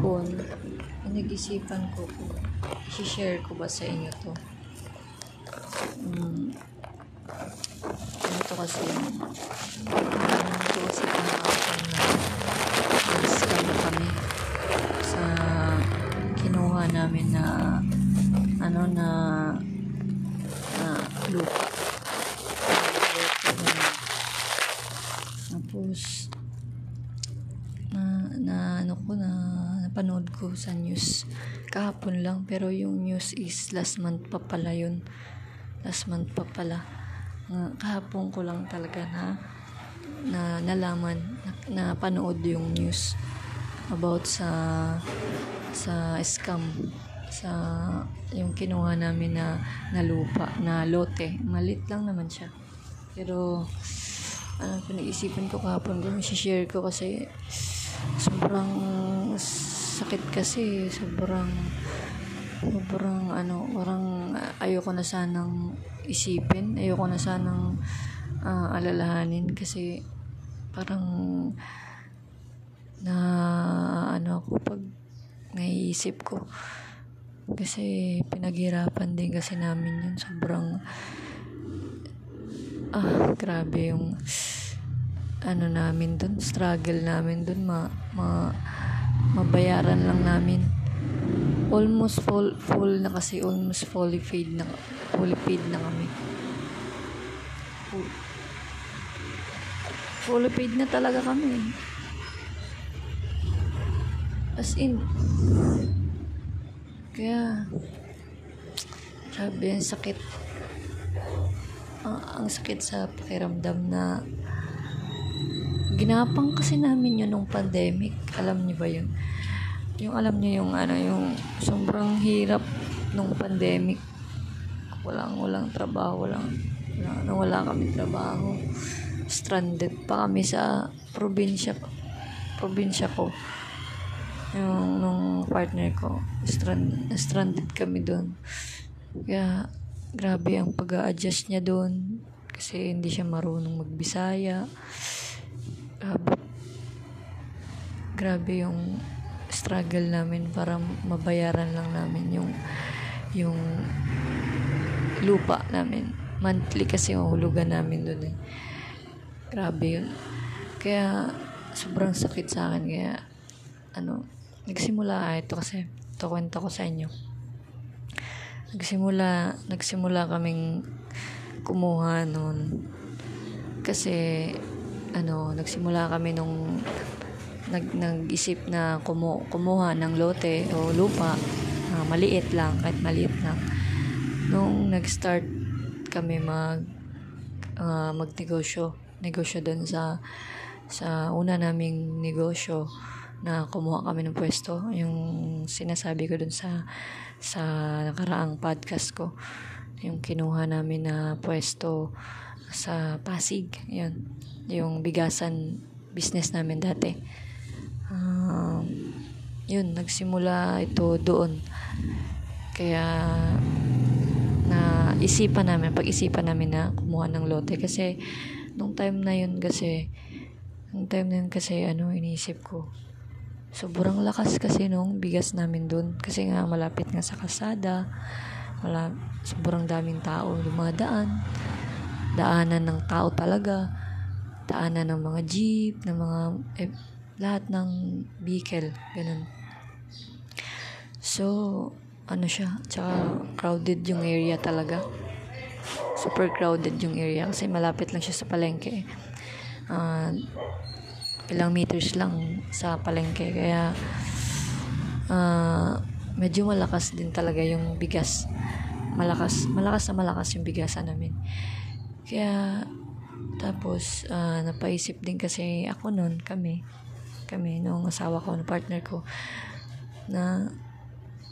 kahapon, nag-isipan ko kung share ko ba sa inyo to. Um, ito kasi, ito kasi kahapon na na-scam kami sa kinuha namin na ano na na lupa. Tapos, na, na ano ko na napanood ko sa news. Kahapon lang pero yung news is last month pa pala yun. Last month pa pala. Kahapon ko lang talaga na na nalaman na, na panood yung news about sa sa scam sa yung kinuha namin na na lupa na lote. Malit lang naman siya. Pero ano pinag-isipan ko kahapon kung share ko kasi sobrang sakit kasi sobrang sobrang ano parang ayoko na sanang isipin ayoko na sanang uh, alalahanin kasi parang na ano ako pag naiisip ko. Kasi pinaghirapan din kasi namin yun sobrang ah grabe yung ano namin dun, struggle namin dun, ma, ma, mabayaran lang namin. Almost full, full na kasi, almost fully paid na, fully paid na kami. Full, fully paid na talaga kami. As in, kaya, sabi, ang sakit. Ang, ang sakit sa pakiramdam na ginapang kasi namin yun nung pandemic. Alam niyo ba yun? Yung alam niyo yung ano, yung sobrang hirap nung pandemic. Walang, walang trabaho, walang, walang ano, wala kami trabaho. Stranded pa kami sa probinsya, probinsya ko. Yung, nung partner ko, strand, stranded kami doon. Kaya, grabe ang pag-a-adjust niya doon kasi hindi siya marunong magbisaya uh, grabe yung struggle namin para mabayaran lang namin yung yung lupa namin. Monthly kasi yung hulugan namin doon eh. Grabe yun. Kaya sobrang sakit sa akin. Kaya ano nagsimula ah, ito kasi ito kwento ko sa inyo. Nagsimula nagsimula kaming kumuha noon kasi ano, nagsimula kami nung nag, nag-isip na kumu, kumuha ng lote o lupa, uh, maliit lang, kahit maliit lang. Nung nag-start kami mag uh, magnegosyo, negosyo doon sa sa una naming negosyo na kumuha kami ng pwesto, yung sinasabi ko doon sa sa nakaraang podcast ko, yung kinuha namin na pwesto sa Pasig, yun yung bigasan business namin dati. Um, yun, nagsimula ito doon. Kaya na isipan namin, pag-isipan namin na kumuha ng lote kasi nung time na yun kasi nung time na yun kasi ano iniisip ko sobrang lakas kasi nung bigas namin doon kasi nga malapit nga sa kasada wala sobrang daming tao dumadaan daanan ng tao talaga daanan ng mga jeep, ng mga eh, lahat ng vehicle, ganun. So, ano siya, tsaka crowded yung area talaga. Super crowded yung area kasi malapit lang siya sa palengke. Uh, ilang meters lang sa palengke. Kaya, uh, medyo malakas din talaga yung bigas. Malakas, malakas na malakas yung bigasan namin. Kaya, tapos, uh, napaisip din kasi ako noon, kami, kami, nung asawa ko, nung partner ko, na,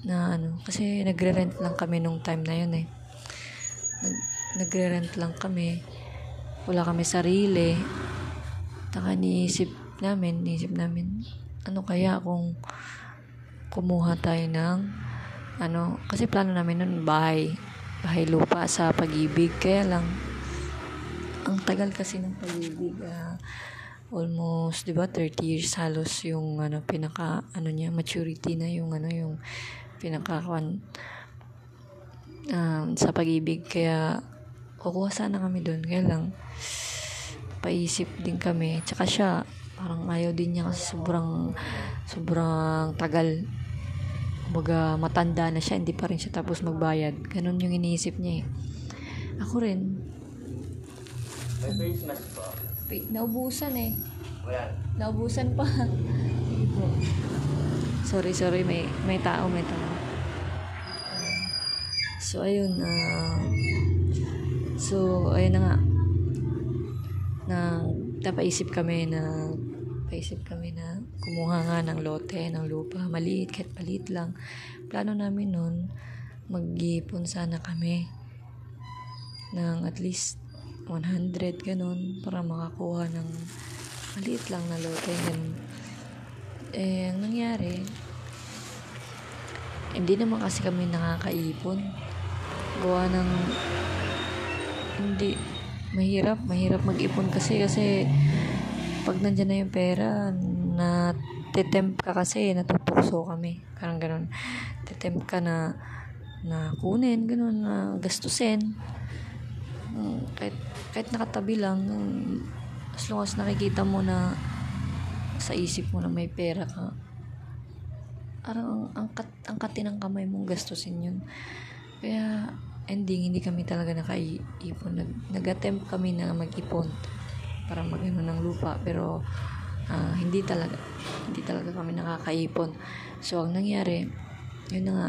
na ano, kasi nagre-rent lang kami nung time na yun eh. Nag, nagre-rent lang kami. Wala kami sarili. Taka niisip namin, niisip namin, ano kaya kung kumuha tayo ng, ano, kasi plano namin nun, bahay, bahay lupa sa pag-ibig. Kaya lang, ang tagal kasi ng pag-ibig. Uh, almost 'di ba 30 years halos yung ano pinaka ano niya maturity na yung ano yung pinaka um, sa pag-ibig kaya kukuha sana kami doon kaya lang paisip din kami tsaka siya parang ayaw din niya kasi sobrang sobrang tagal Baga matanda na siya, hindi pa rin siya tapos magbayad. Ganun yung iniisip niya eh. Ako rin. May face mask po. Wait, naubusan eh. Wala. Naubusan pa. Sige po. Sorry, sorry. May, may tao, may tao. So, ayun. Uh, so, ayun na nga. Na, napaisip kami na paisip kami na kumuha nga ng lote, ng lupa. Maliit, kahit maliit lang. Plano namin nun, mag-ipon sana kami ng at least 100 ganun para makakuha ng maliit lang na lote ganun. Eh, ang nangyari, hindi naman kasi kami nakakaipon. Gawa ng hindi mahirap, mahirap mag-ipon kasi kasi pag nandyan na yung pera, na titemp ka kasi, natutukso kami. Parang ganun. Titemp ka na na kunin, ganun, na gastusin. Um, kahit, kahit nakatabi lang, as long as nakikita mo na sa isip mo na may pera ka, parang ang, kat, ang kati ng kamay mong gastusin yun. Kaya, ending, hindi kami talaga nakaipon. Nag, nag-attempt kami na mag-ipon para magano ng lupa pero uh, hindi talaga hindi talaga kami nakakaipon so ang nangyari yun na nga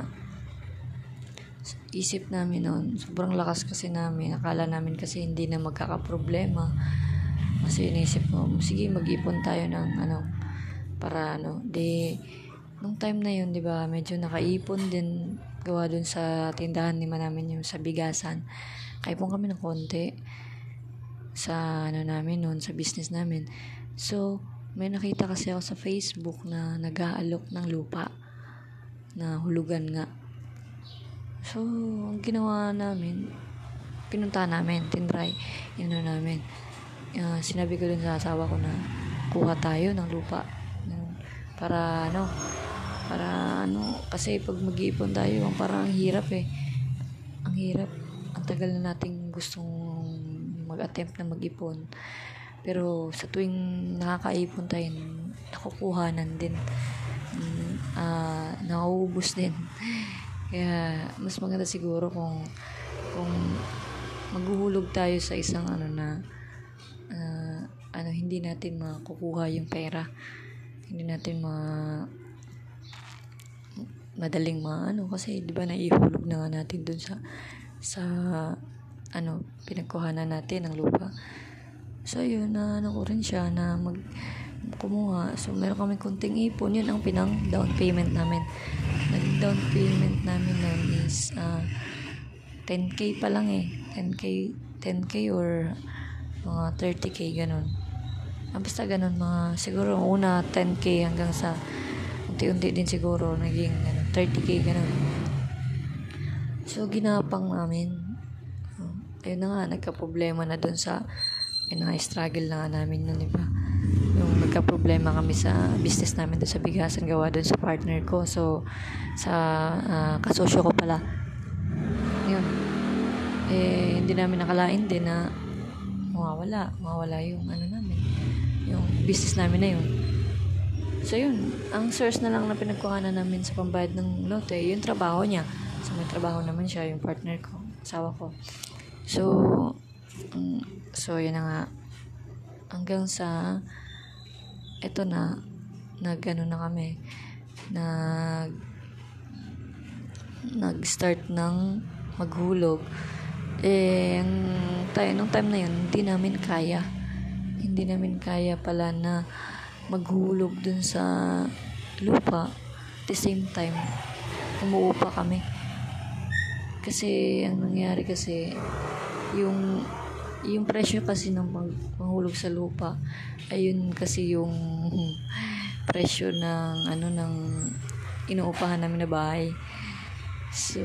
isip namin noon sobrang lakas kasi namin akala namin kasi hindi na magkakaproblema kasi inisip ko sige mag-ipon tayo ng ano para ano di nung time na yun di ba medyo nakaipon din gawa dun sa tindahan ni namin yung sa bigasan kaipon kami ng konti sa ano namin noon sa business namin. So, may nakita kasi ako sa Facebook na nag-aalok ng lupa na hulugan nga. So, ang ginawa namin, pinunta namin, tinry, yun namin. Uh, sinabi ko dun sa asawa ko na kuha tayo ng lupa. Para ano, para ano, kasi pag mag-iipon tayo, parang ang hirap eh. Ang hirap. Ang tagal na nating gustong mag-attempt na mag-ipon. Pero sa tuwing nakakaipon tayo, nakukuhanan din. Um, uh, nauubos din. Kaya mas maganda siguro kung kung maghuhulog tayo sa isang ano na uh, ano hindi natin makukuha yung pera. Hindi natin ma madaling maano kasi 'di ba naihulog na nga natin dun sa sa ano, pinagkuhanan natin ng lupa. So, yun, na ano ko rin siya na mag kumuha. So, meron kami kunting ipon. Yun ang pinang down payment namin. Nag-down payment namin noon is uh, 10k pa lang eh. 10k, 10k or mga 30k ganun. Ah, basta ganun mga siguro una 10k hanggang sa unti-unti din siguro naging ano, 30k ganun. So, ginapang namin ayun na nga, nagka-problema na dun sa, ayun na nga, struggle na nga namin nun, di ba? Yung nagka-problema kami sa business namin dun sa bigasan, gawa dun sa partner ko. So, sa uh, kasosyo ko pala. Yun. Eh, hindi namin nakalain din na mawawala, mawawala yung ano namin, yung business namin na yun. So, yun. Ang source na lang na pinagkuhanan namin sa pambayad ng lote, yung trabaho niya. So, may trabaho naman siya, yung partner ko, asawa ko. So, um, so yun na nga. Hanggang sa, eto na, nag ano na kami, nag, nag-start ng maghulog. Eh, ang tayo, nung time na yun, hindi namin kaya. Hindi namin kaya pala na maghulog dun sa lupa. At the same time, umuupa kami. Kasi, ang nangyari kasi, yung yung presyo kasi ng panghulog sa lupa ayun kasi yung presyo ng ano ng inuupahan namin na bahay so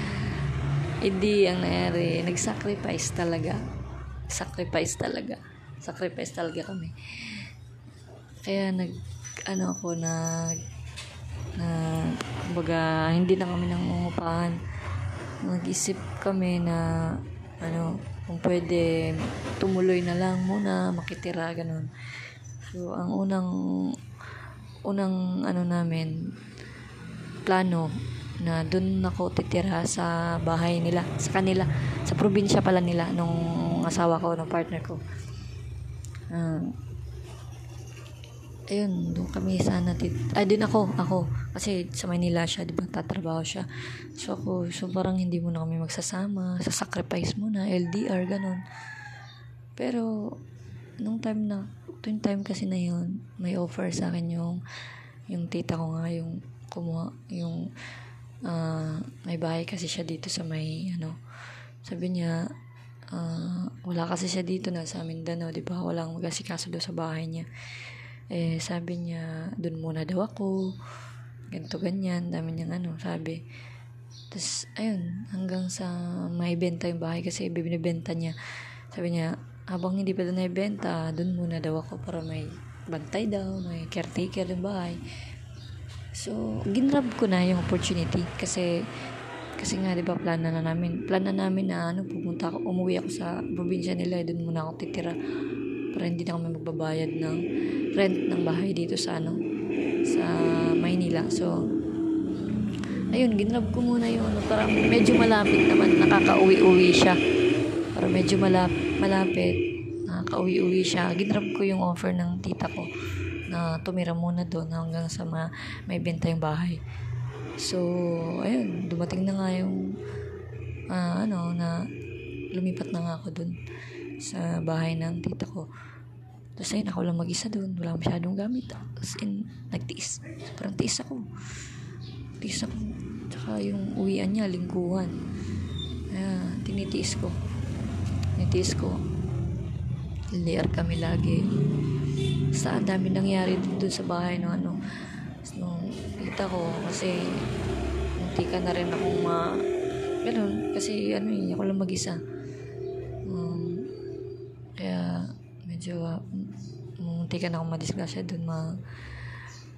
hindi ang nangyari nag-sacrifice talaga sacrifice talaga sacrifice talaga kami. Kaya nag, ano ako, nag, na, kumbaga, hindi na kami nangungupahan. Nag-isip kami na, ano, kung pwede, tumuloy na lang muna, makitira, ganun. So, ang unang, unang, ano namin, plano, na doon ako titira sa bahay nila, sa kanila, sa probinsya pala nila, nung asawa ko, nung partner ko. Ah, ayun, doon kami sana tit ay din ako, ako kasi sa Manila siya, 'di ba? Tatrabaho siya. So ako, so parang hindi mo na kami magsasama, sa sacrifice mo na LDR ganun. Pero nung time na, tuwing time kasi na yun, may offer sa akin yung yung tita ko nga yung kumuha yung ah, may bahay kasi siya dito sa may ano sabi niya ah, wala kasi siya dito na sa Mindanao, 'di ba? Walang mag-asikaso daw sa bahay niya. Eh, sabi niya, doon muna daw ako. Ganito, ganyan. Dami niyang ano, sabi. Tapos, ayun, hanggang sa maibenta yung bahay kasi binibenta niya. Sabi niya, habang hindi pa doon naibenta, doon muna daw ako para may bantay daw, may caretaker yung bahay. So, ginrab ko na yung opportunity kasi kasi nga 'di ba plan na, na namin plan na namin na ano pupunta ako umuwi ako sa probinsya nila doon muna ako titira para hindi na kami magbabayad ng rent ng bahay dito sa ano sa Maynila. So ayun ginrab ko muna yung ano para medyo malapit naman nakakauwi-uwi siya. Para medyo malap malapit nakakauwi-uwi siya. Ginrab ko yung offer ng tita ko na tumira muna doon hanggang sa ma may benta yung bahay. So, ayun, dumating na nga yung ah, ano na lumipat na nga ako dun sa bahay ng tita ko. Tapos ayun, ako lang mag-isa dun. Wala masyadong gamit. Tapos in, nagtiis. Parang tiis ako. Tiis ako. Tsaka yung uwian niya, lingguhan. Ayan, tinitiis ko. Tinitiis ko. Liar kami lagi. Sa ang dami nangyari dun sa bahay no ano nung tita ko kasi munti ka na rin akong ma ganun kasi ano eh ako lang mag-isa medyo uh, munti ka na akong madisgrasya dun ma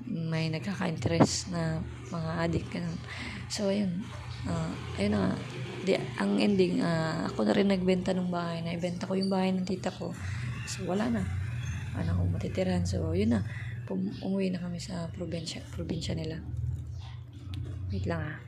may nagkaka-interest na mga adik ganun. So ayun uh, ayun na di, ang ending uh, ako na rin nagbenta ng bahay na ibenta ko yung bahay ng tita ko. So wala na. Ano akong matitiran so yun na. Pum- umuwi na kami sa probinsya, probinsya nila. Wait lang ah.